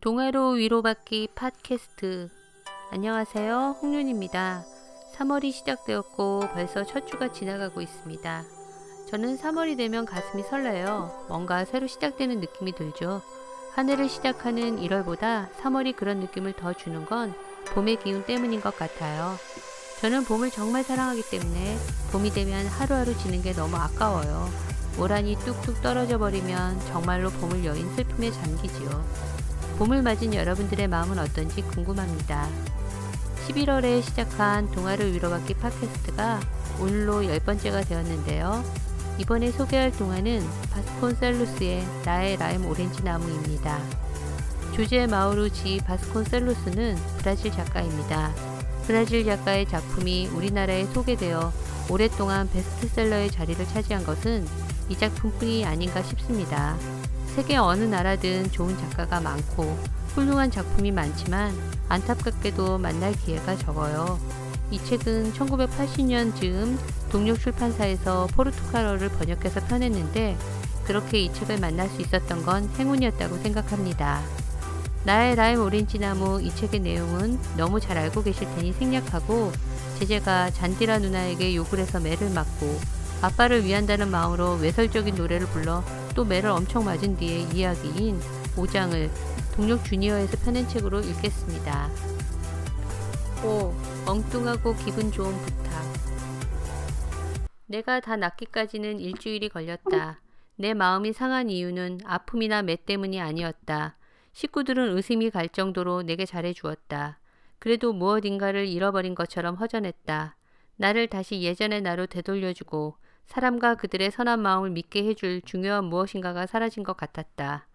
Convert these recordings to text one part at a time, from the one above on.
동화로 위로받기 팟캐스트. 안녕하세요. 홍윤입니다. 3월이 시작되었고 벌써 첫 주가 지나가고 있습니다. 저는 3월이 되면 가슴이 설레요. 뭔가 새로 시작되는 느낌이 들죠. 한 해를 시작하는 1월보다 3월이 그런 느낌을 더 주는 건 봄의 기운 때문인 것 같아요. 저는 봄을 정말 사랑하기 때문에 봄이 되면 하루하루 지는 게 너무 아까워요. 모란이 뚝뚝 떨어져 버리면 정말로 봄을 여인 슬픔에 잠기지요 봄을 맞은 여러분들의 마음은 어떤지 궁금합니다. 11월에 시작한 동화를 위로받기 팟캐스트가 오늘로 열 번째가 되었는데요. 이번에 소개할 동화는 바스콘셀루스의 나의 라임 오렌지 나무입니다. 조제 마우루지 바스콘셀루스는 브라질 작가입니다. 브라질 작가의 작품이 우리나라에 소개되어 오랫동안 베스트셀러의 자리를 차지한 것은 이 작품뿐이 아닌가 싶습니다. 세계 어느 나라든 좋은 작가가 많고 훌륭한 작품이 많지만 안타깝게도 만날 기회가 적어요. 이 책은 1980년 즈음 동력 출판사에서 포르투갈어를 번역해서 펴냈는데 그렇게 이 책을 만날 수 있었던 건 행운이었다고 생각합니다. 나의 라임 오렌지 나무 이 책의 내용은 너무 잘 알고 계실 테니 생략하고 제재가 잔디라 누나에게 욕을 해서 매를 맞고 아빠를 위한다는 마음으로 외설적인 노래를 불러 또 매를 엄청 맞은 뒤의 이야기인 5장을 동력 주니어에서 펴낸 책으로 읽겠습니다. 5. 엉뚱하고 기분 좋은 부탁 내가 다 낫기까지는 일주일이 걸렸다. 내 마음이 상한 이유는 아픔이나 매 때문이 아니었다. 식구들은 의심이 갈 정도로 내게 잘해주었다. 그래도 무엇인가를 잃어버린 것처럼 허전했다. 나를 다시 예전의 나로 되돌려주고 사람과 그들의 선한 마음을 믿게 해줄 중요한 무엇인가가 사라진 것 같았다.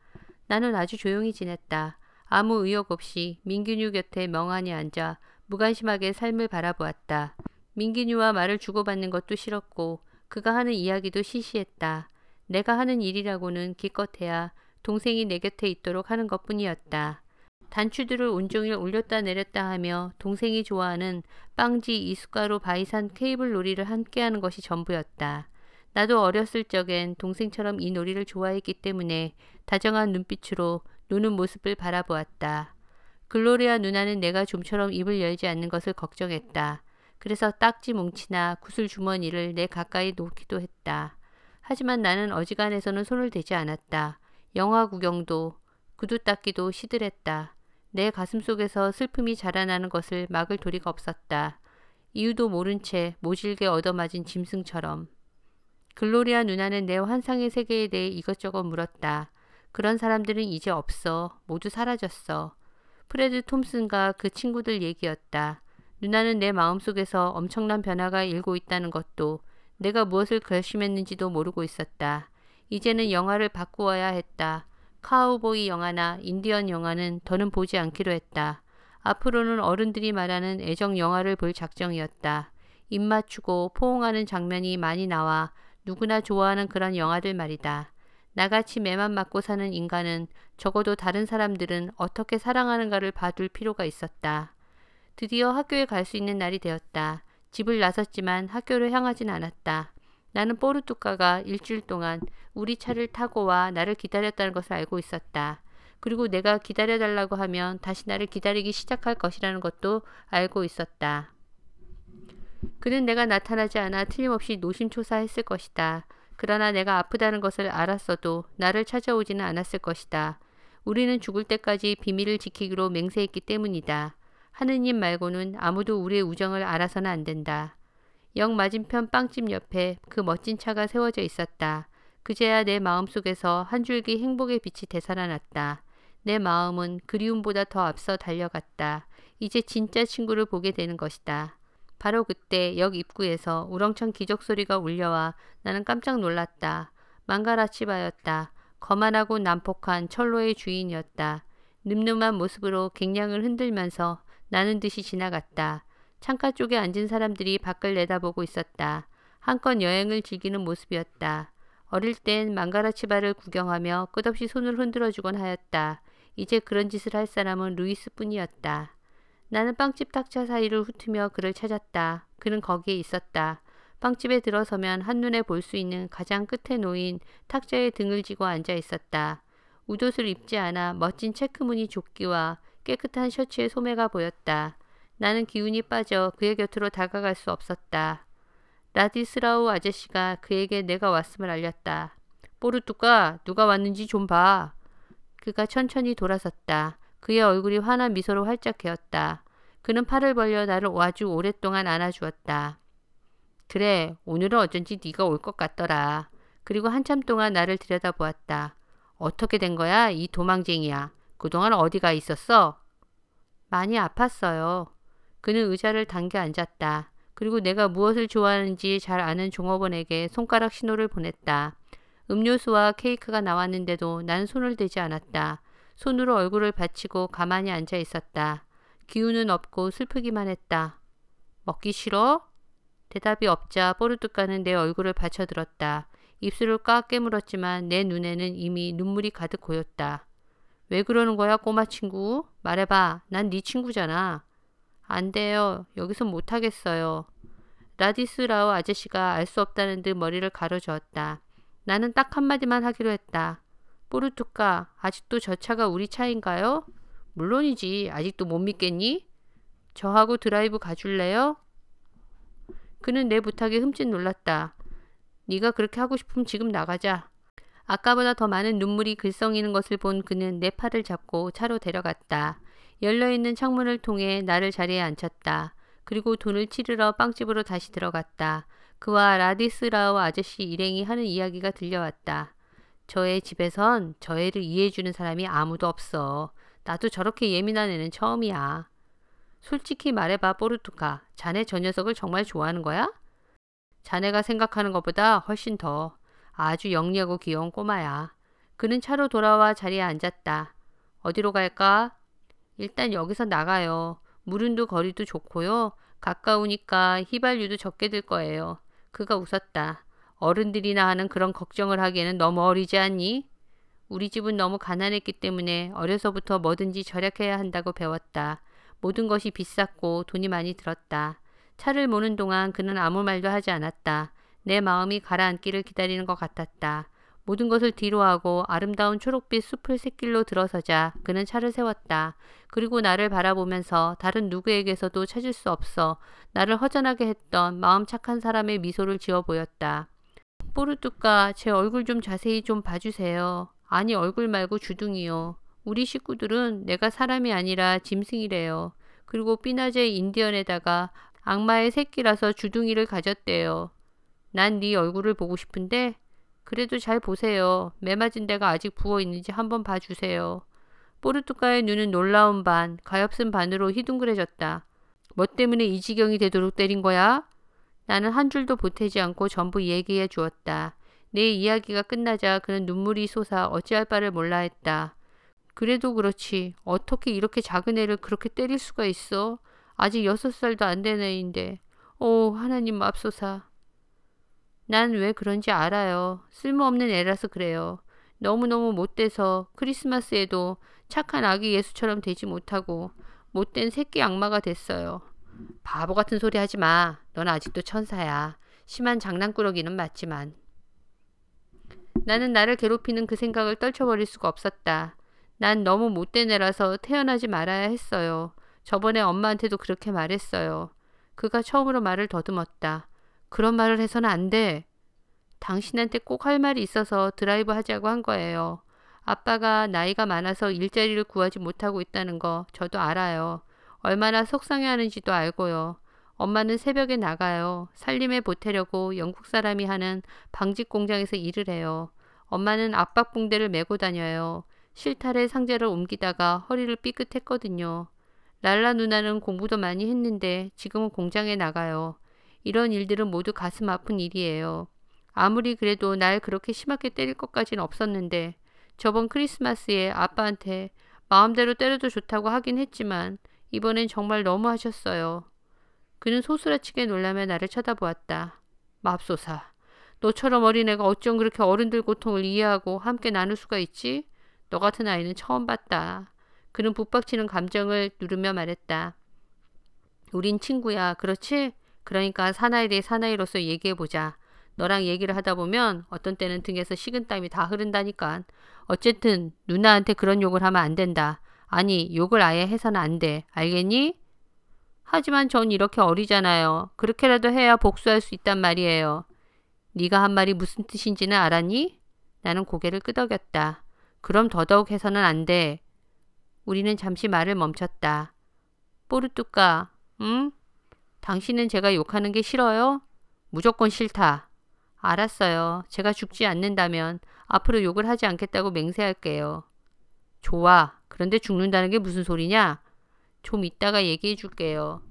나는 아주 조용히 지냈다. 아무 의욕 없이 민균유 곁에 멍하니 앉아 무관심하게 삶을 바라보았다. 민균유와 말을 주고받는 것도 싫었고 그가 하는 이야기도 시시했다. 내가 하는 일이라고는 기껏해야 동생이 내 곁에 있도록 하는 것뿐이었다. 단추들을 온종일 올렸다 내렸다 하며 동생이 좋아하는 빵지 이숫가루 바이산 케이블 놀이를 함께하는 것이 전부였다. 나도 어렸을 적엔 동생처럼 이 놀이를 좋아했기 때문에 다정한 눈빛으로 노는 모습을 바라보았다. 글로리아 누나는 내가 좀처럼 입을 열지 않는 것을 걱정했다. 그래서 딱지 뭉치나 구슬 주머니를 내 가까이 놓기도 했다. 하지만 나는 어지간해서는 손을 대지 않았다. 영화 구경도 구두 닦기도 시들했다. 내 가슴 속에서 슬픔이 자라나는 것을 막을 도리가 없었다. 이유도 모른 채 모질게 얻어맞은 짐승처럼. 글로리아 누나는 내 환상의 세계에 대해 이것저것 물었다. 그런 사람들은 이제 없어. 모두 사라졌어. 프레드 톰슨과 그 친구들 얘기였다. 누나는 내 마음속에서 엄청난 변화가 일고 있다는 것도 내가 무엇을 결심했는지도 모르고 있었다. 이제는 영화를 바꾸어야 했다. 카우보이 영화나 인디언 영화는 더는 보지 않기로 했다. 앞으로는 어른들이 말하는 애정 영화를 볼 작정이었다. 입 맞추고 포옹하는 장면이 많이 나와 누구나 좋아하는 그런 영화들 말이다. 나같이 매만 맞고 사는 인간은 적어도 다른 사람들은 어떻게 사랑하는가를 봐둘 필요가 있었다. 드디어 학교에 갈 수 있는 날이 되었다. 집을 나섰지만 학교를 향하진 않았다. 나는 뽀르뚜까가 일주일 동안 우리 차를 타고 와 나를 기다렸다는 것을 알고 있었다. 그리고 내가 기다려달라고 하면 다시 나를 기다리기 시작할 것이라는 것도 알고 있었다. 그는 내가 나타나지 않아 틀림없이 노심초사했을 것이다. 그러나 내가 아프다는 것을 알았어도 나를 찾아오지는 않았을 것이다. 우리는 죽을 때까지 비밀을 지키기로 맹세했기 때문이다. 하느님 말고는 아무도 우리의 우정을 알아서는 안 된다. 역 맞은편 빵집 옆에 그 멋진 차가 세워져 있었다. 그제야 내 마음속에서 한 줄기 행복의 빛이 되살아났다. 내 마음은 그리움보다 더 앞서 달려갔다. 이제 진짜 친구를 보게 되는 것이다. 바로 그때 역 입구에서 우렁찬 기적 소리가 울려와 나는 깜짝 놀랐다. 망가라치바였다. 거만하고 난폭한 철로의 주인이었다. 늠름한 모습으로 갱량을 흔들면서 나는 듯이 지나갔다. 창가 쪽에 앉은 사람들이 밖을 내다보고 있었다. 한껏 여행을 즐기는 모습이었다. 어릴 땐 망가라치바를 구경하며 끝없이 손을 흔들어주곤 하였다. 이제 그런 짓을 할 사람은 루이스 뿐이었다. 나는 빵집 탁자 사이를 훑으며 그를 찾았다. 그는 거기에 있었다. 빵집에 들어서면 한눈에 볼 수 있는 가장 끝에 놓인 탁자에 등을 지고 앉아 있었다. 웃옷을 입지 않아 멋진 체크무늬 조끼와 깨끗한 셔츠의 소매가 보였다. 나는 기운이 빠져 그의 곁으로 다가갈 수 없었다. 라디스라우 아저씨가 그에게 내가 왔음을 알렸다. 뽀르뚜가 누가 왔는지 좀 봐. 그가 천천히 돌아섰다. 그의 얼굴이 환한 미소로 활짝 개었다. 그는 팔을 벌려 나를 아주 오랫동안 안아주었다. 그래, 오늘은 어쩐지 네가 올 것 같더라. 그리고 한참 동안 나를 들여다보았다. 어떻게 된 거야, 이 도망쟁이야. 그동안 어디 가 있었어? 많이 아팠어요. 그는 의자를 당겨 앉았다. 그리고 내가 무엇을 좋아하는지 잘 아는 종업원에게 손가락 신호를 보냈다. 음료수와 케이크가 나왔는데도 난 손을 대지 않았다. 손으로 얼굴을 받치고 가만히 앉아 있었다. 기운은 없고 슬프기만 했다. 먹기 싫어? 대답이 없자 뽀르뚜까는 내 얼굴을 받쳐들었다. 입술을 꽉 깨물었지만 내 눈에는 이미 눈물이 가득 고였다. 왜 그러는 거야 꼬마 친구? 말해봐. 난 네 친구잖아. 안 돼요. 여기서 못하겠어요. 라디스라우 아저씨가 알 수 없다는 듯 머리를 가로저었다. 나는 딱 한마디만 하기로 했다. 뽀르투카, 아직도 저 차가 우리 차인가요? 물론이지. 아직도 못 믿겠니? 저하고 드라이브 가줄래요? 그는 내 부탁에 흠칫 놀랐다. 네가 그렇게 하고 싶으면 지금 나가자. 아까보다 더 많은 눈물이 글썽이는 것을 본 그는 내 팔을 잡고 차로 데려갔다. 열려있는 창문을 통해 나를 자리에 앉혔다. 그리고 돈을 치르러 빵집으로 다시 들어갔다. 그와 라디스라우 아저씨 일행이 하는 이야기가 들려왔다. 저의 집에선 저 애를 이해해주는 사람이 아무도 없어. 나도 저렇게 예민한 애는 처음이야. 솔직히 말해봐, 뽀르투카. 자네 저 녀석을 정말 좋아하는 거야? 자네가 생각하는 것보다 훨씬 더 아주 영리하고 귀여운 꼬마야. 그는 차로 돌아와 자리에 앉았다. 어디로 갈까? 일단 여기서 나가요. 무른도 거리도 좋고요. 가까우니까 휘발유도 적게 들 거예요. 그가 웃었다. 어른들이나 하는 그런 걱정을 하기에는 너무 어리지 않니? 우리 집은 너무 가난했기 때문에 어려서부터 뭐든지 절약해야 한다고 배웠다. 모든 것이 비쌌고 돈이 많이 들었다. 차를 모는 동안 그는 아무 말도 하지 않았다. 내 마음이 가라앉기를 기다리는 것 같았다. 모든 것을 뒤로하고 아름다운 초록빛 숲을 샛길로 들어서자 그는 차를 세웠다. 그리고 나를 바라보면서 다른 누구에게서도 찾을 수 없어 나를 허전하게 했던 마음 착한 사람의 미소를 지어 보였다. 뽀르뚜까 제 얼굴 좀 자세히 좀 봐주세요. 아니 얼굴 말고 주둥이요. 우리 식구들은 내가 사람이 아니라 짐승이래요. 그리고 삐나제 인디언에다가 악마의 새끼라서 주둥이를 가졌대요. 난 네 얼굴을 보고 싶은데 그래도 잘 보세요. 매 맞은 데가 아직 부어 있는지 한번 봐주세요. 뽀르투가의 눈은 놀라운 반, 가엾은 반으로 휘둥그레졌다. 뭐 때문에 이 지경이 되도록 때린 거야? 나는 한 줄도 보태지 않고 전부 얘기해 주었다. 내 이야기가 끝나자 그는 눈물이 솟아 어찌할 바를 몰라 했다. 그래도 그렇지. 어떻게 이렇게 작은 애를 그렇게 때릴 수가 있어? 아직 여섯 살도 안 된 애인데. 오, 하나님 맙소사. 난 왜 그런지 알아요. 쓸모없는 애라서 그래요. 너무너무 못돼서 크리스마스에도 착한 아기 예수처럼 되지 못하고 못된 새끼 악마가 됐어요. 바보 같은 소리 하지 마. 넌 아직도 천사야. 심한 장난꾸러기는 맞지만. 나는 나를 괴롭히는 그 생각을 떨쳐버릴 수가 없었다. 난 너무 못된 애라서 태어나지 말아야 했어요. 저번에 엄마한테도 그렇게 말했어요. 그가 처음으로 말을 더듬었다. 그런 말을 해서는 안 돼. 당신한테 꼭 할 말이 있어서 드라이브 하자고 한 거예요. 아빠가 나이가 많아서 일자리를 구하지 못하고 있다는 거 저도 알아요. 얼마나 속상해 하는지도 알고요. 엄마는 새벽에 나가요. 살림에 보태려고 영국 사람이 하는 방직 공장에서 일을 해요. 엄마는 압박 붕대를 메고 다녀요. 실타래 상자를 옮기다가 허리를 삐끗했거든요. 랄라 누나는 공부도 많이 했는데 지금은 공장에 나가요. 이런 일들은 모두 가슴 아픈 일이에요. 아무리 그래도 날 그렇게 심하게 때릴 것까지는 없었는데 저번 크리스마스에 아빠한테 마음대로 때려도 좋다고 하긴 했지만 이번엔 정말 너무 하셨어요. 그는 소스라치게 놀라며 나를 쳐다보았다. 맙소사. 너처럼 어린애가 어쩜 그렇게 어른들 고통을 이해하고 함께 나눌 수가 있지? 너 같은 아이는 처음 봤다. 그는 북박치는 감정을 누르며 말했다. 우린 친구야. 그렇지? 그러니까 사나이 대 사나이로서 얘기해보자. 너랑 얘기를 하다 보면 어떤 때는 등에서 식은땀이 다 흐른다니까. 어쨌든 누나한테 그런 욕을 하면 안 된다. 아니 욕을 아예 해서는 안 돼. 알겠니? 하지만 전 이렇게 어리잖아요. 그렇게라도 해야 복수할 수 있단 말이에요. 네가 한 말이 무슨 뜻인지는 알았니? 나는 고개를 끄덕였다. 그럼 더더욱 해서는 안 돼. 우리는 잠시 말을 멈췄다. 뽀르뚜까, 응? 당신은 제가 욕하는 게 싫어요? 무조건 싫다. 알았어요. 제가 죽지 않는다면 앞으로 욕을 하지 않겠다고 맹세할게요. 좋아. 그런데 죽는다는 게 무슨 소리냐? 좀 이따가 얘기해 줄게요.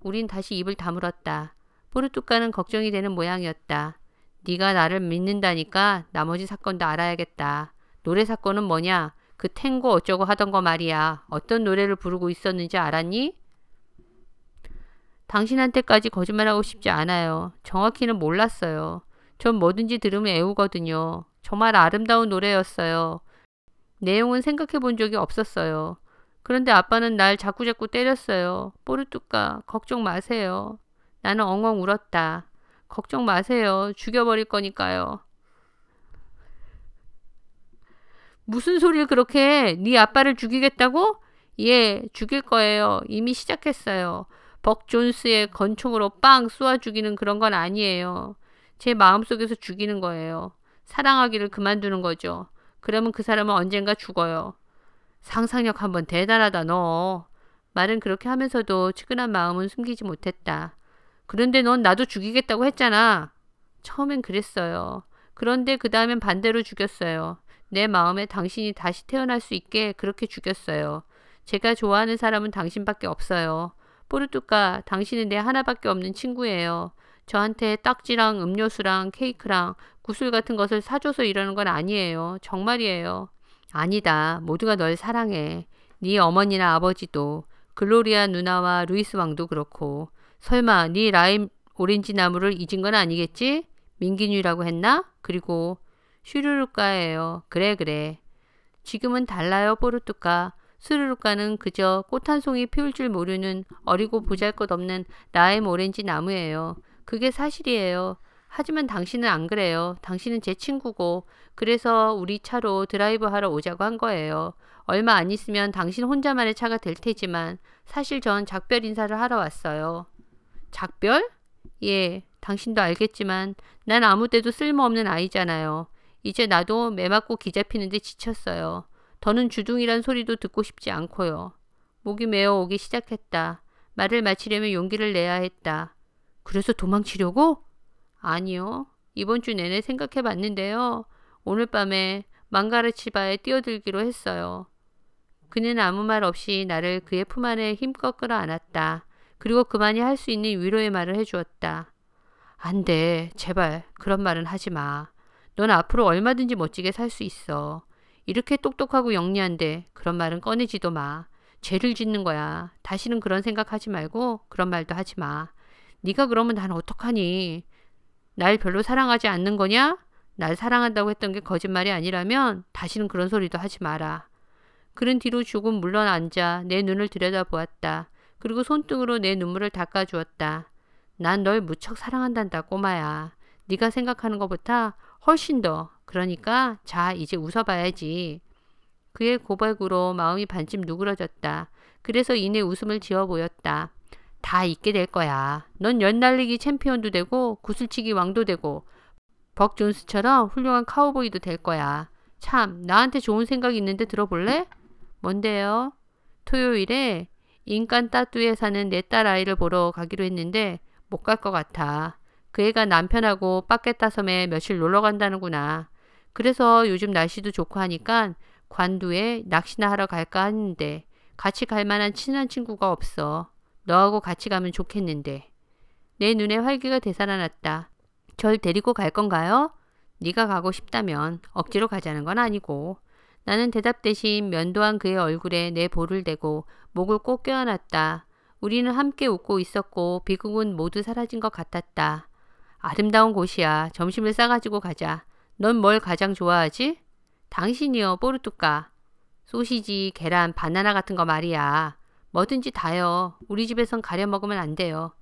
우린 다시 입을 다물었다. 뽀르뚜까는 걱정이 되는 모양이었다. 네가 나를 믿는다니까 나머지 사건도 알아야겠다. 노래 사건은 뭐냐? 그 탱고 어쩌고 하던 거 말이야. 어떤 노래를 부르고 있었는지 알았니? 당신한테까지 거짓말하고 싶지 않아요. 정확히는 몰랐어요. 전 뭐든지 들으면 애우거든요. 정말 아름다운 노래였어요. 내용은 생각해 본 적이 없었어요. 그런데 아빠는 날 자꾸자꾸 때렸어요. 뽀르뚜까 걱정 마세요. 나는 엉엉 울었다. 걱정 마세요. 죽여버릴 거니까요. 무슨 소리를 그렇게 해? 네 아빠를 죽이겠다고? 예, 죽일 거예요. 이미 시작했어요. 벅 존스의 건총으로 빵 쏘아 죽이는 그런 건 아니에요. 제 마음속에서 죽이는 거예요. 사랑하기를 그만두는 거죠. 그러면 그 사람은 언젠가 죽어요. 상상력 한번 대단하다 너. 말은 그렇게 하면서도 측은한 마음은 숨기지 못했다. 그런데 넌 나도 죽이겠다고 했잖아. 처음엔 그랬어요. 그런데 그 다음엔 반대로 죽였어요. 내 마음에 당신이 다시 태어날 수 있게 그렇게 죽였어요. 제가 좋아하는 사람은 당신밖에 없어요. 뽀르뚜까 당신은 내 하나밖에 없는 친구예요. 저한테 딱지랑 음료수랑 케이크랑 구슬 같은 것을 사줘서 이러는 건 아니에요. 정말이에요. 아니다. 모두가 널 사랑해. 네 어머니나 아버지도 글로리아 누나와 루이스 왕도 그렇고 설마 네 라임 오렌지 나무를 잊은 건 아니겠지? 밍기뉴라고 했나? 그리고 슈르루까예요. 그래 그래. 지금은 달라요 뽀르뚜까. 슈르루까는 그저 꽃 한 송이 피울 줄 모르는 어리고 보잘것없는 라임 오렌지 나무예요. 그게 사실이에요. 하지만 당신은 안 그래요. 당신은 제 친구고 그래서 우리 차로 드라이브 하러 오자고 한 거예요. 얼마 안 있으면 당신 혼자만의 차가 될 테지만 사실 전 작별 인사를 하러 왔어요. 작별? 예, 당신도 알겠지만 난 아무 데도 쓸모없는 아이잖아요. 이제 나도 매 맞고 귀 잡히는 데 지쳤어요. 더는 주둥이란 소리도 듣고 싶지 않고요. 목이 메어 오기 시작했다. 말을 마치려면 용기를 내야 했다. 그래서 도망치려고? 아니요. 이번 주 내내 생각해 봤는데요. 오늘 밤에 망가르치바에 뛰어들기로 했어요. 그는 아무 말 없이 나를 그의 품 안에 힘껏 끌어안았다. 그리고 그만이 할 수 있는 위로의 말을 해주었다. 안 돼. 제발 그런 말은 하지 마. 넌 앞으로 얼마든지 멋지게 살 수 있어. 이렇게 똑똑하고 영리한데 그런 말은 꺼내지도 마. 죄를 짓는 거야. 다시는 그런 생각하지 말고 그런 말도 하지 마. 네가 그러면 난 어떡하니? 날 별로 사랑하지 않는 거냐? 날 사랑한다고 했던 게 거짓말이 아니라면 다시는 그런 소리도 하지 마라. 그는 뒤로 조금 물러나 앉아 내 눈을 들여다보았다. 그리고 손등으로 내 눈물을 닦아주었다. 난 널 무척 사랑한단다 꼬마야. 네가 생각하는 것보다 훨씬 더. 그러니까 자 이제 웃어봐야지. 그의 고백으로 마음이 반쯤 누그러졌다. 그래서 이내 웃음을 지어 보였다. 다 있게 될 거야. 넌 연날리기 챔피언도 되고 구슬치기 왕도 되고 벅 존스처럼 훌륭한 카우보이도 될 거야. 참 나한테 좋은 생각이 있는데 들어볼래? 뭔데요? 토요일에 인간 따뚜에 사는 내 딸 아이를 보러 가기로 했는데 못 갈 것 같아. 그 애가 남편하고 빠켓다섬에 며칠 놀러 간다는구나. 그래서 요즘 날씨도 좋고 하니까 관두에 낚시나 하러 갈까 하는데 같이 갈 만한 친한 친구가 없어. 너하고 같이 가면 좋겠는데. 내 눈에 활기가 되살아났다. 절 데리고 갈 건가요? 네가 가고 싶다면 억지로 가자는 건 아니고. 나는 대답 대신 면도한 그의 얼굴에 내 볼을 대고 목을 꼭 껴안았다. 우리는 함께 웃고 있었고 비극은 모두 사라진 것 같았다. 아름다운 곳이야. 점심을 싸가지고 가자. 넌 뭘 가장 좋아하지? 당신이요, 뽀르뚜까. 소시지, 계란, 바나나 같은 거 말이야. 뭐든지 다요. 우리 집에선 가려 먹으면 안 돼요.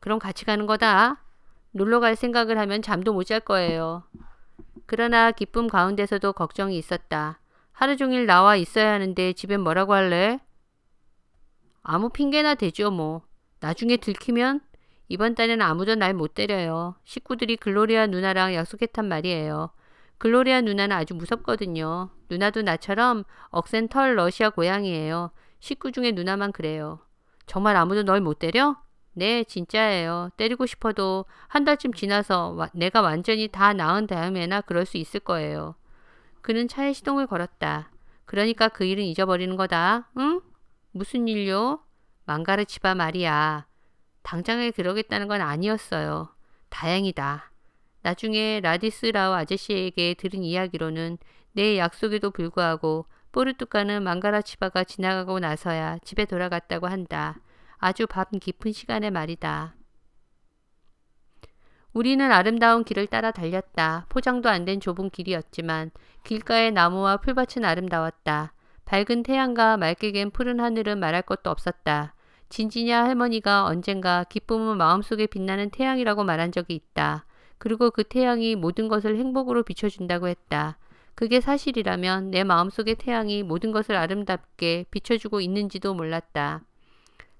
그럼 같이 가는 거다. 놀러 갈 생각을 하면 잠도 못 잘 거예요. 그러나 기쁨 가운데서도 걱정이 있었다. 하루 종일 나와 있어야 하는데 집엔 뭐라고 할래? 아무 핑계나 대죠 뭐. 나중에 들키면 이번 달에는 아무도 날 못 때려요. 식구들이 글로리아 누나랑 약속했단 말이에요. 글로리아 누나는 아주 무섭거든요. 누나도 나처럼 억센 털 러시아 고양이에요. 식구 중에 누나만 그래요. 정말 아무도 널 못 때려? 네, 진짜예요. 때리고 싶어도 한 달쯤 지나서 와, 내가 완전히 다 나은 다음에나 그럴 수 있을 거예요. 그는 차에 시동을 걸었다. 그러니까 그 일은 잊어버리는 거다. 응? 무슨 일요? 망가르치바 말이야. 당장에 그러겠다는 건 아니었어요. 다행이다. 나중에 라디스라우 아저씨에게 들은 이야기로는 내 약속에도 불구하고 포르투가는 망가라치바가 지나가고 나서야 집에 돌아갔다고 한다. 아주 밤 깊은 시간에 말이다. 우리는 아름다운 길을 따라 달렸다. 포장도 안 된 좁은 길이었지만 길가의 나무와 풀밭은 아름다웠다. 밝은 태양과 맑게 갠 푸른 하늘은 말할 것도 없었다. 진지냐 할머니가 언젠가 기쁨은 마음속에 빛나는 태양이라고 말한 적이 있다. 그리고 그 태양이 모든 것을 행복으로 비춰준다고 했다. 그게 사실이라면 내 마음속의 태양이 모든 것을 아름답게 비춰주고 있는지도 몰랐다.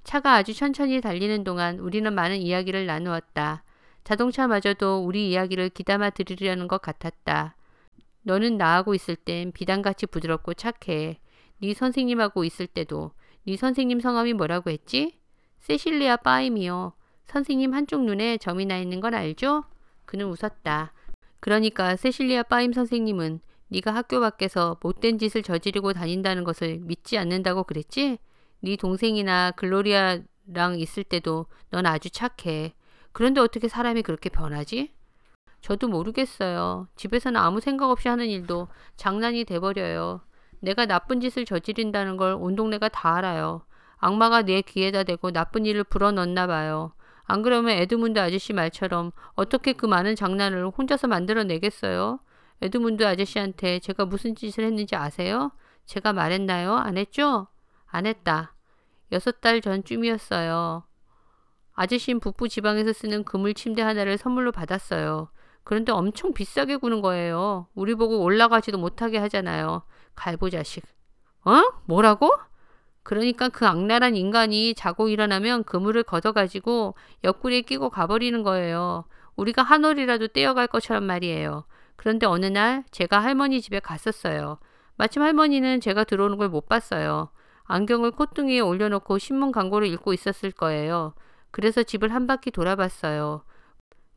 차가 아주 천천히 달리는 동안 우리는 많은 이야기를 나누었다. 자동차마저도 우리 이야기를 귀담아 들으려는 것 같았다. 너는 나하고 있을 땐 비단같이 부드럽고 착해. 네 선생님하고 있을 때도 네 선생님 성함이 뭐라고 했지? 세실리아 빠임이요. 선생님 한쪽 눈에 점이 나 있는 건 알죠? 그는 웃었다. 그러니까 세실리아 빠임 선생님은 네가 학교 밖에서 못된 짓을 저지르고 다닌다는 것을 믿지 않는다고 그랬지? 네 동생이나 글로리아랑 있을 때도 넌 아주 착해. 그런데 어떻게 사람이 그렇게 변하지? 저도 모르겠어요. 집에서는 아무 생각 없이 하는 일도 장난이 돼버려요. 내가 나쁜 짓을 저지른다는 걸 온 동네가 다 알아요. 악마가 내 귀에다 대고 나쁜 일을 불어넣나 봐요. 안 그러면 에드문드 아저씨 말처럼 어떻게 그 많은 장난을 혼자서 만들어내겠어요? 에드문드 아저씨한테 제가 무슨 짓을 했는지 아세요? 제가 말했나요? 안 했죠? 안 했다. 여섯 달 전쯤이었어요. 아저씨는 북부 지방에서 쓰는 그물 침대 하나를 선물로 받았어요. 그런데 엄청 비싸게 구는 거예요. 우리 보고 올라가지도 못하게 하잖아요. 갈보 자식. 어? 뭐라고? 그러니까 그 악랄한 인간이 자고 일어나면 그물을 걷어가지고 옆구리에 끼고 가버리는 거예요. 우리가 한 올이라도 떼어갈 것처럼 말이에요. 그런데 어느 날 제가 할머니 집에 갔었어요. 마침 할머니는 제가 들어오는 걸 못 봤어요. 안경을 콧등위에 올려놓고 신문 광고를 읽고 있었을 거예요. 그래서 집을 한 바퀴 돌아봤어요.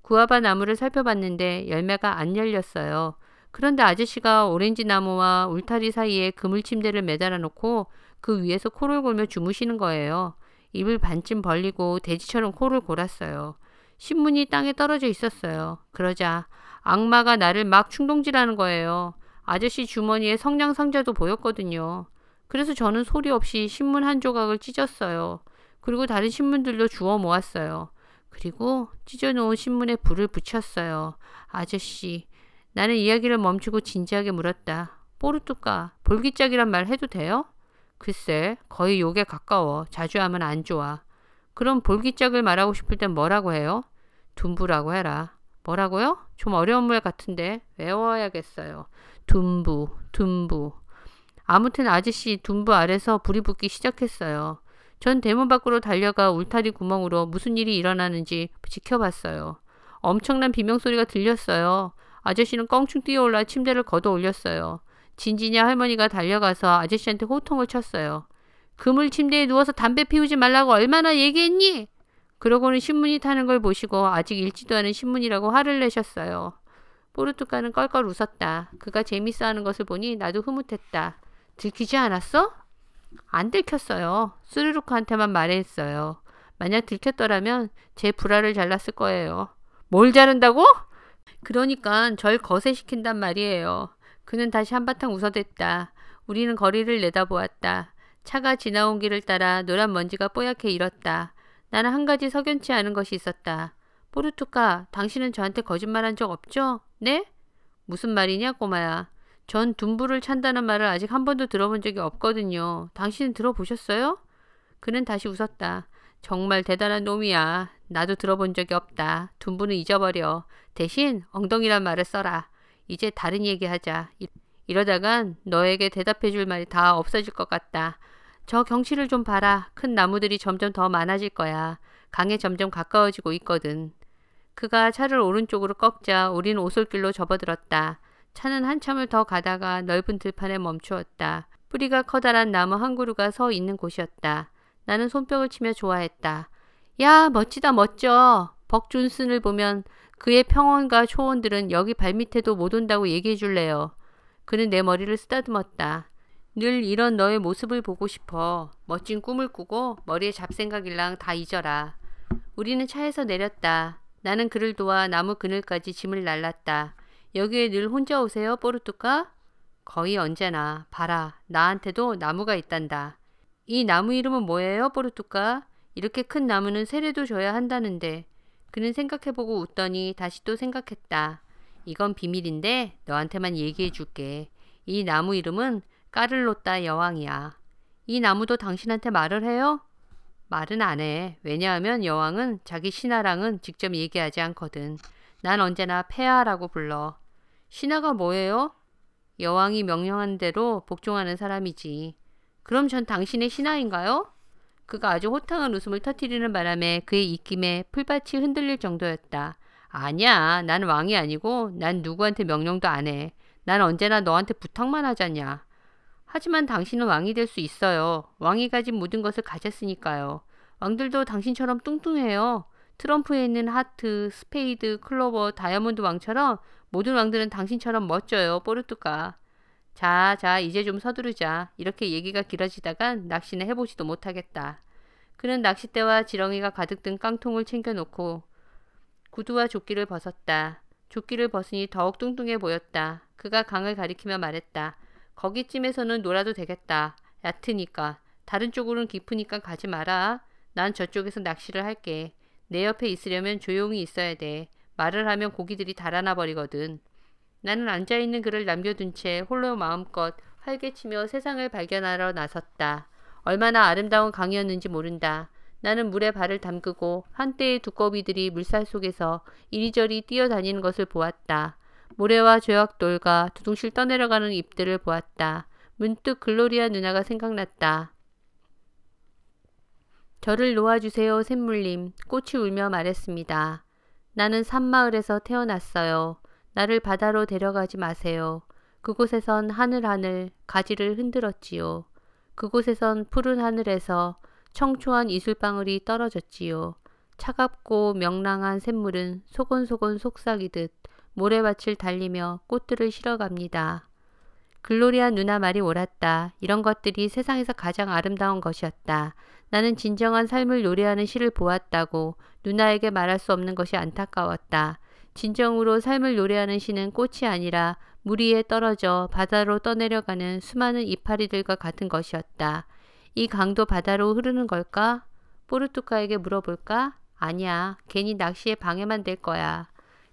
구아바 나무를 살펴봤는데 열매가 안 열렸어요. 그런데 아저씨가 오렌지 나무와 울타리 사이에 그물 침대를 매달아 놓고 그 위에서 코를 골며 주무시는 거예요. 입을 반쯤 벌리고 돼지처럼 코를 골았어요. 신문이 땅에 떨어져 있었어요. 그러자 악마가 나를 막 충동질하는 거예요. 아저씨 주머니에 성냥 상자도 보였거든요. 그래서 저는 소리 없이 신문 한 조각을 찢었어요. 그리고 다른 신문들도 주워 모았어요. 그리고 찢어놓은 신문에 불을 붙였어요. 아저씨, 나는 이야기를 멈추고 진지하게 물었다. 포르투가 볼기짝이란 말 해도 돼요? 글쎄, 거의 욕에 가까워. 자주 하면 안 좋아. 그럼 볼기짝을 말하고 싶을 땐 뭐라고 해요? 둔부라고 해라. 뭐라고요? 좀 어려운 말 같은데 외워야겠어요. 둔부, 둔부. 아무튼 아저씨 둔부 아래서 불이 붙기 시작했어요. 전 대문 밖으로 달려가 울타리 구멍으로 무슨 일이 일어나는지 지켜봤어요. 엄청난 비명소리가 들렸어요. 아저씨는 껑충 뛰어올라 침대를 걷어 올렸어요. 진지냐 할머니가 달려가서 아저씨한테 호통을 쳤어요. 그물 침대에 누워서 담배 피우지 말라고 얼마나 얘기했니? 그러고는 신문이 타는 걸 보시고 아직 읽지도 않은 신문이라고 화를 내셨어요. 포르투가는 껄껄 웃었다. 그가 재밌어 하는 것을 보니 나도 흐뭇했다. 들키지 않았어? 안 들켰어요. 스르루크한테만 말했어요. 만약 들켰더라면 제 불화를 잘랐을 거예요. 뭘 자른다고? 그러니까 절 거세시킨단 말이에요. 그는 다시 한바탕 웃어댔다. 우리는 거리를 내다보았다. 차가 지나온 길을 따라 노란 먼지가 뽀얗게 일었다. 나는 한 가지 석연치 않은 것이 있었다. 포르투카, 당신은 저한테 거짓말한 적 없죠? 네? 무슨 말이냐, 꼬마야? 전 둔부를 찬다는 말을 아직 한 번도 들어본 적이 없거든요. 당신은 들어보셨어요? 그는 다시 웃었다. 정말 대단한 놈이야. 나도 들어본 적이 없다. 둔부는 잊어버려. 대신 엉덩이란 말을 써라. 이제 다른 얘기하자. 이러다간 너에게 대답해 줄 말이 다 없어질 것 같다. 저 경치를 좀 봐라. 큰 나무들이 점점 더 많아질 거야. 강에 점점 가까워지고 있거든. 그가 차를 오른쪽으로 꺾자 우린 오솔길로 접어들었다. 차는 한참을 더 가다가 넓은 들판에 멈추었다. 뿌리가 커다란 나무 한 그루가 서 있는 곳이었다. 나는 손뼉을 치며 좋아했다. 야, 멋지다, 멋져. 벅준슨을 보면 그의 평원과 초원들은 여기 발밑에도 못 온다고 얘기해 줄래요. 그는 내 머리를 쓰다듬었다. 늘 이런 너의 모습을 보고 싶어. 멋진 꿈을 꾸고 머리에 잡생각일랑 다 잊어라. 우리는 차에서 내렸다. 나는 그를 도와 나무 그늘까지 짐을 날랐다. 여기에 늘 혼자 오세요, 뽀르뚜까? 거의 언제나. 봐라, 나한테도 나무가 있단다. 이 나무 이름은 뭐예요, 뽀르뚜까? 이렇게 큰 나무는 세례도 줘야 한다는데. 그는 생각해보고 웃더니 다시 또 생각했다. 이건 비밀인데 너한테만 얘기해 줄게. 이 나무 이름은 까를로따 여왕이야. 이 나무도 당신한테 말을 해요? 말은 안 해. 왜냐하면 여왕은 자기 신하랑은 직접 얘기하지 않거든. 난 언제나 폐하라고 불러. 신하가 뭐예요? 여왕이 명령한 대로 복종하는 사람이지. 그럼 전 당신의 신하인가요? 그가 아주 호탕한 웃음을 터뜨리는 바람에 그의 입김에 풀밭이 흔들릴 정도였다. 아니야, 난 왕이 아니고 난 누구한테 명령도 안 해. 난 언제나 너한테 부탁만 하잖냐. 하지만 당신은 왕이 될 수 있어요. 왕이 가진 모든 것을 가졌으니까요. 왕들도 당신처럼 뚱뚱해요. 트럼프에 있는 하트, 스페이드, 클로버, 다이아몬드 왕처럼 모든 왕들은 당신처럼 멋져요. 뽀르뚜가. 자, 자, 이제 좀 서두르자. 이렇게 얘기가 길어지다간 낚시는 해보지도 못하겠다. 그는 낚싯대와 지렁이가 가득 든 깡통을 챙겨놓고 구두와 조끼를 벗었다. 조끼를 벗으니 더욱 뚱뚱해 보였다. 그가 강을 가리키며 말했다. 거기쯤에서는 놀아도 되겠다. 얕으니까. 다른 쪽으로는 깊으니까 가지 마라. 난 저쪽에서 낚시를 할게. 내 옆에 있으려면 조용히 있어야 돼. 말을 하면 고기들이 달아나 버리거든. 나는 앉아있는 그를 남겨둔 채 홀로 마음껏 활개치며 세상을 발견하러 나섰다. 얼마나 아름다운 강이었는지 모른다. 나는 물에 발을 담그고 한때의 두꺼비들이 물살 속에서 이리저리 뛰어다니는 것을 보았다. 모래와 죄악돌과 두둥실 떠내려가는 잎들을 보았다. 문득 글로리아 누나가 생각났다. 저를 놓아주세요, 샘물님. 꽃이 울며 말했습니다. 나는 산마을에서 태어났어요. 나를 바다로 데려가지 마세요. 그곳에선 하늘하늘 가지를 흔들었지요. 그곳에선 푸른 하늘에서 청초한 이슬방울이 떨어졌지요. 차갑고 명랑한 샘물은 소곤소곤 속삭이듯 모래밭을 달리며 꽃들을 실어갑니다. 글로리아 누나 말이 옳았다. 이런 것들이 세상에서 가장 아름다운 것이었다. 나는 진정한 삶을 노래하는 시를 보았다고 누나에게 말할 수 없는 것이 안타까웠다. 진정으로 삶을 노래하는 시는 꽃이 아니라 물 위에 떨어져 바다로 떠내려가는 수많은 이파리들과 같은 것이었다. 이 강도 바다로 흐르는 걸까? 포르투카에게 물어볼까? 아니야. 괜히 낚시에 방해만 될 거야.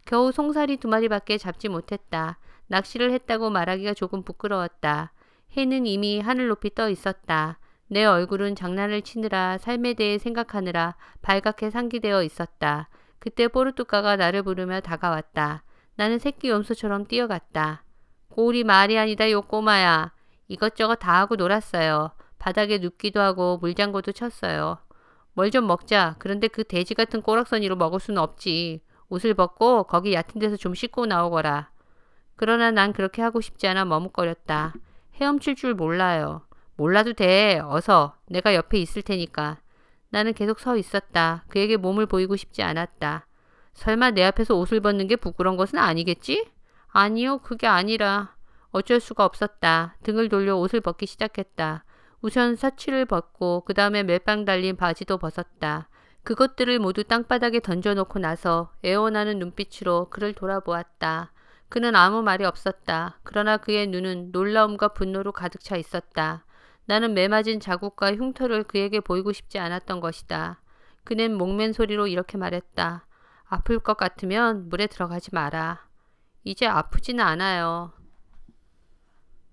겨우 송사리 두 마리밖에 잡지 못했다. 낚시를 했다고 말하기가 조금 부끄러웠다. 해는 이미 하늘 높이 떠 있었다. 내 얼굴은 장난을 치느라 삶에 대해 생각하느라 발갛게 상기되어 있었다. 그때 포르투가가 나를 부르며 다가왔다. 나는 새끼 염소처럼 뛰어갔다. 고울이 말이 아니다 요 꼬마야. 이것저것 다 하고 놀았어요. 바닥에 눕기도 하고 물장구도 쳤어요. 뭘 좀 먹자. 그런데 그 돼지 같은 꼬락서니로 먹을 수는 없지. 옷을 벗고 거기 얕은 데서 좀 씻고 나오거라. 그러나 난 그렇게 하고 싶지 않아 머뭇거렸다. 헤엄칠 줄 몰라요. 몰라도 돼. 어서. 내가 옆에 있을 테니까. 나는 계속 서 있었다. 그에게 몸을 보이고 싶지 않았다. 설마 내 앞에서 옷을 벗는 게 부끄러운 것은 아니겠지? 아니요, 그게 아니라 어쩔 수가 없었다. 등을 돌려 옷을 벗기 시작했다. 우선 사치를 벗고 그 다음에 멜빵 달린 바지도 벗었다. 그것들을 모두 땅바닥에 던져놓고 나서 애원하는 눈빛으로 그를 돌아보았다. 그는 아무 말이 없었다. 그러나 그의 눈은 놀라움과 분노로 가득 차 있었다. 나는 매맞은 자국과 흉터를 그에게 보이고 싶지 않았던 것이다. 그는 목맨 소리로 이렇게 말했다. 아플 것 같으면 물에 들어가지 마라. 이제 아프지는 않아요.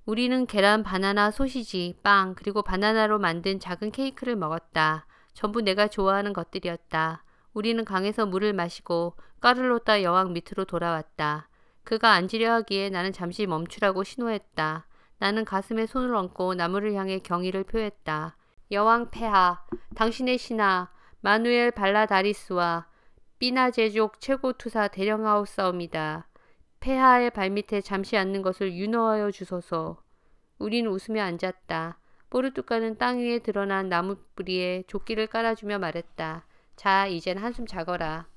우리는 계란, 바나나, 소시지, 빵, 그리고 바나나로 만든 작은 케이크를 먹었다. 전부 내가 좋아하는 것들이었다. 우리는 강에서 물을 마시고 까를로따 여왕 밑으로 돌아왔다. 그가 앉으려 하기에 나는 잠시 멈추라고 신호했다. 나는 가슴에 손을 얹고 나무를 향해 경의를 표했다. 여왕 폐하, 당신의 신하 마누엘 발라다리스와 삐나제족 최고 투사 대령하옵사옵니다. 폐하의 발밑에 잠시 앉는 것을 윤호하여 주소서. 우린 웃으며 앉았다. 뽀르뚜까는 땅 위에 드러난 나무 뿌리에 조끼를 깔아주며 말했다. 자, 이젠 한숨 자거라.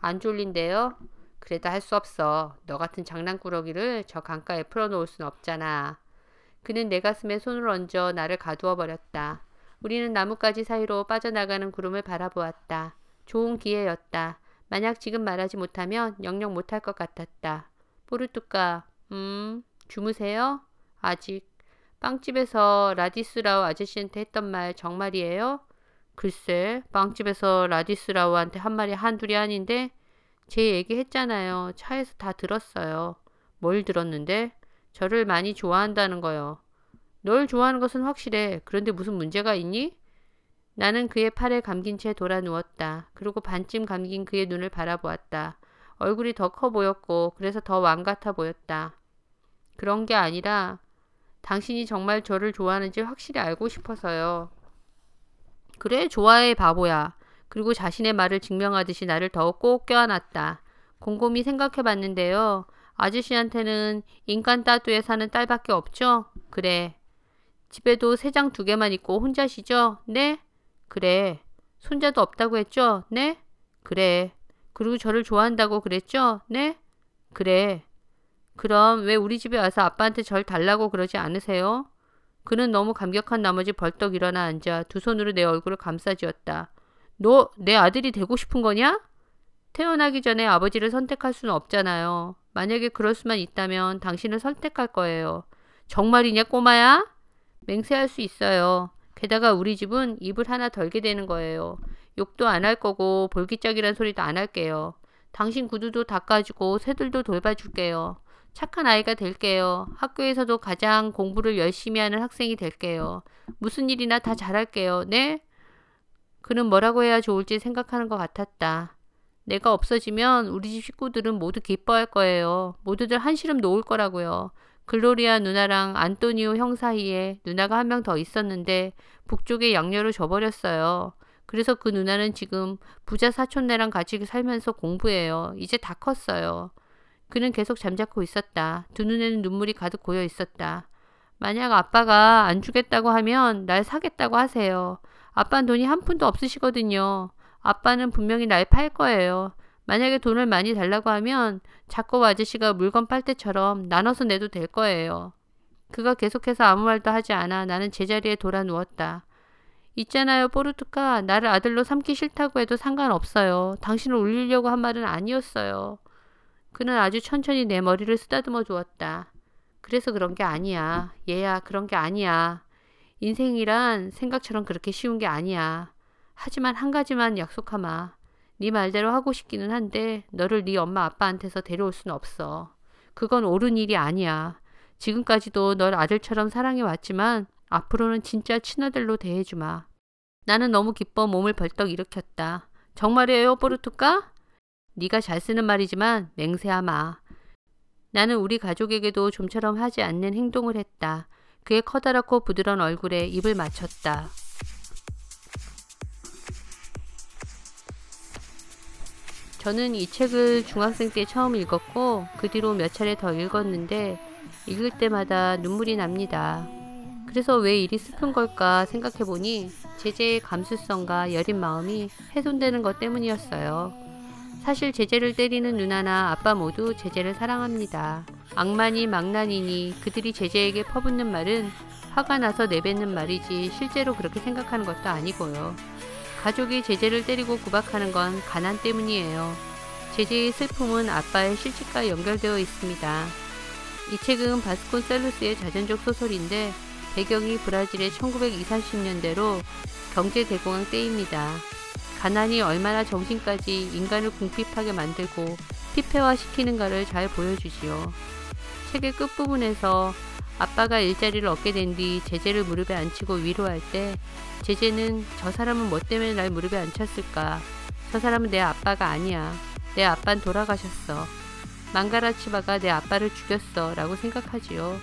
안 졸린데요? 그래도 할 수 없어. 너 같은 장난꾸러기를 저 강가에 풀어놓을 순 없잖아. 그는 내 가슴에 손을 얹어 나를 가두어 버렸다. 우리는 나뭇가지 사이로 빠져나가는 구름을 바라보았다. 좋은 기회였다. 만약 지금 말하지 못하면 영영 못할 것 같았다. 뽀르뚜까, 음, 주무세요? 아직. 빵집에서 라디스라우 아저씨한테 했던 말 정말이에요? 글쎄, 빵집에서 라디스라우한테 한 말이 한둘이 아닌데 제 얘기 했잖아요. 차에서 다 들었어요. 뭘 들었는데? 저를 많이 좋아한다는 거요. 널 좋아하는 것은 확실해. 그런데 무슨 문제가 있니? 나는 그의 팔에 감긴 채 돌아 누웠다. 그리고 반쯤 감긴 그의 눈을 바라보았다. 얼굴이 더 커 보였고 그래서 더 왕 같아 보였다. 그런 게 아니라 당신이 정말 저를 좋아하는지 확실히 알고 싶어서요. 그래 좋아해 바보야. 그리고 자신의 말을 증명하듯이 나를 더욱 꼭 껴안았다. 곰곰이 생각해 봤는데요. 아저씨한테는 인간 따두에 사는 딸밖에 없죠? 그래. 집에도 세 장 두 개만 있고 혼자시죠? 네? 그래. 손자도 없다고 했죠? 네? 그래. 그리고 저를 좋아한다고 그랬죠? 네? 그래. 그럼 왜 우리 집에 와서 아빠한테 절 달라고 그러지 않으세요? 그는 너무 감격한 나머지 벌떡 일어나 앉아 두 손으로 내 얼굴을 감싸쥐었다. 너 내 아들이 되고 싶은 거냐? 태어나기 전에 아버지를 선택할 수는 없잖아요. 만약에 그럴 수만 있다면 당신을 선택할 거예요. 정말이냐 꼬마야? 맹세할 수 있어요. 게다가 우리 집은 입을 하나 덜게 되는 거예요. 욕도 안 할 거고 볼기짝이란 소리도 안 할게요. 당신 구두도 닦아주고 새들도 돌봐줄게요. 착한 아이가 될게요. 학교에서도 가장 공부를 열심히 하는 학생이 될게요. 무슨 일이나 다 잘할게요. 네? 그는 뭐라고 해야 좋을지 생각하는 것 같았다. 내가 없어지면 우리 집 식구들은 모두 기뻐할 거예요. 모두들 한시름 놓을 거라고요. 글로리아 누나랑 안토니오 형 사이에 누나가 한 명 더 있었는데 북쪽에 양녀로 줘버렸어요. 그래서 그 누나는 지금 부자 사촌네랑 같이 살면서 공부해요. 이제 다 컸어요. 그는 계속 잠자코 있었다. 두 눈에는 눈물이 가득 고여 있었다. 만약 아빠가 안 주겠다고 하면 날 사겠다고 하세요. 아빠는 돈이 한 푼도 없으시거든요. 아빠는 분명히 날 팔 거예요. 만약에 돈을 많이 달라고 하면 작고 아저씨가 물건 빨 때처럼 나눠서 내도 될 거예요. 그가 계속해서 아무 말도 하지 않아 나는 제자리에 돌아 누웠다. 있잖아요, 뽀르투카. 나를 아들로 삼기 싫다고 해도 상관없어요. 당신을 울리려고 한 말은 아니었어요. 그는 아주 천천히 내 머리를 쓰다듬어 주었다. 그래서 그런 게 아니야. 얘야, 그런 게 아니야. 인생이란 생각처럼 그렇게 쉬운 게 아니야. 하지만 한 가지만 약속하마. 네 말대로 하고 싶기는 한데 너를 네 엄마 아빠한테서 데려올 수는 없어. 그건 옳은 일이 아니야. 지금까지도 널 아들처럼 사랑해 왔지만 앞으로는 진짜 친아들로 대해주마. 나는 너무 기뻐 몸을 벌떡 일으켰다. 정말이에요, 뽀르투까? 네가 잘 쓰는 말이지만 맹세하마. 나는 우리 가족에게도 좀처럼 하지 않는 행동을 했다. 그의 커다랗고 부드러운 얼굴에 입을 맞췄다. 저는 이 책을 중학생 때 처음 읽었고 그 뒤로 몇 차례 더 읽었는데 읽을 때마다 눈물이 납니다. 그래서 왜 일이 슬픈 걸까 생각해 보니 제재의 감수성과 여린 마음이 훼손되는 것 때문이었어요. 사실 제재를 때리는 누나나 아빠 모두 제재를 사랑합니다. 악마니 망나니니 그들이 제재에게 퍼붓는 말은 화가 나서 내뱉는 말이지 실제로 그렇게 생각하는 것도 아니고요. 가족이 제재를 때리고 구박하는 건 가난 때문이에요. 제재의 슬픔은 아빠의 실직과 연결되어 있습니다. 이 책은 바스콘셀루스의 자전적 소설인데 배경이 브라질의 1920, 30년대로 경제대공황 때입니다. 가난이 얼마나 정신까지 인간을 궁핍하게 만들고 피폐화시키는가를 잘 보여주지요. 책의 끝부분에서 아빠가 일자리를 얻게 된 뒤 제재를 무릎에 앉히고 위로할 때 제재는 저 사람은 뭐 때문에 날 무릎에 앉혔을까 저 사람은 내 아빠가 아니야. 내 아빠는 돌아가셨어. 망가라치바가 내 아빠를 죽였어. 라고 생각하지요.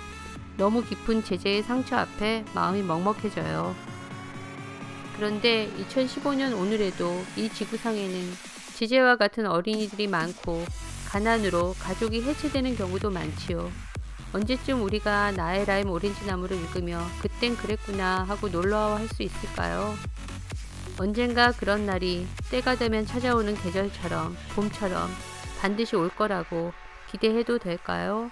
너무 깊은 제재의 상처 앞에 마음이 먹먹해져요. 그런데 2015년 오늘에도 이 지구상에는 제재와 같은 어린이들이 많고 가난으로 가족이 해체되는 경우도 많지요. 언제쯤 우리가 나의 라임 오렌지 나무를 읽으며 그땐 그랬구나 하고 놀라워할 수 있을까요? 언젠가 그런 날이 때가 되면 찾아오는 계절처럼 봄처럼 반드시 올 거라고 기대해도 될까요?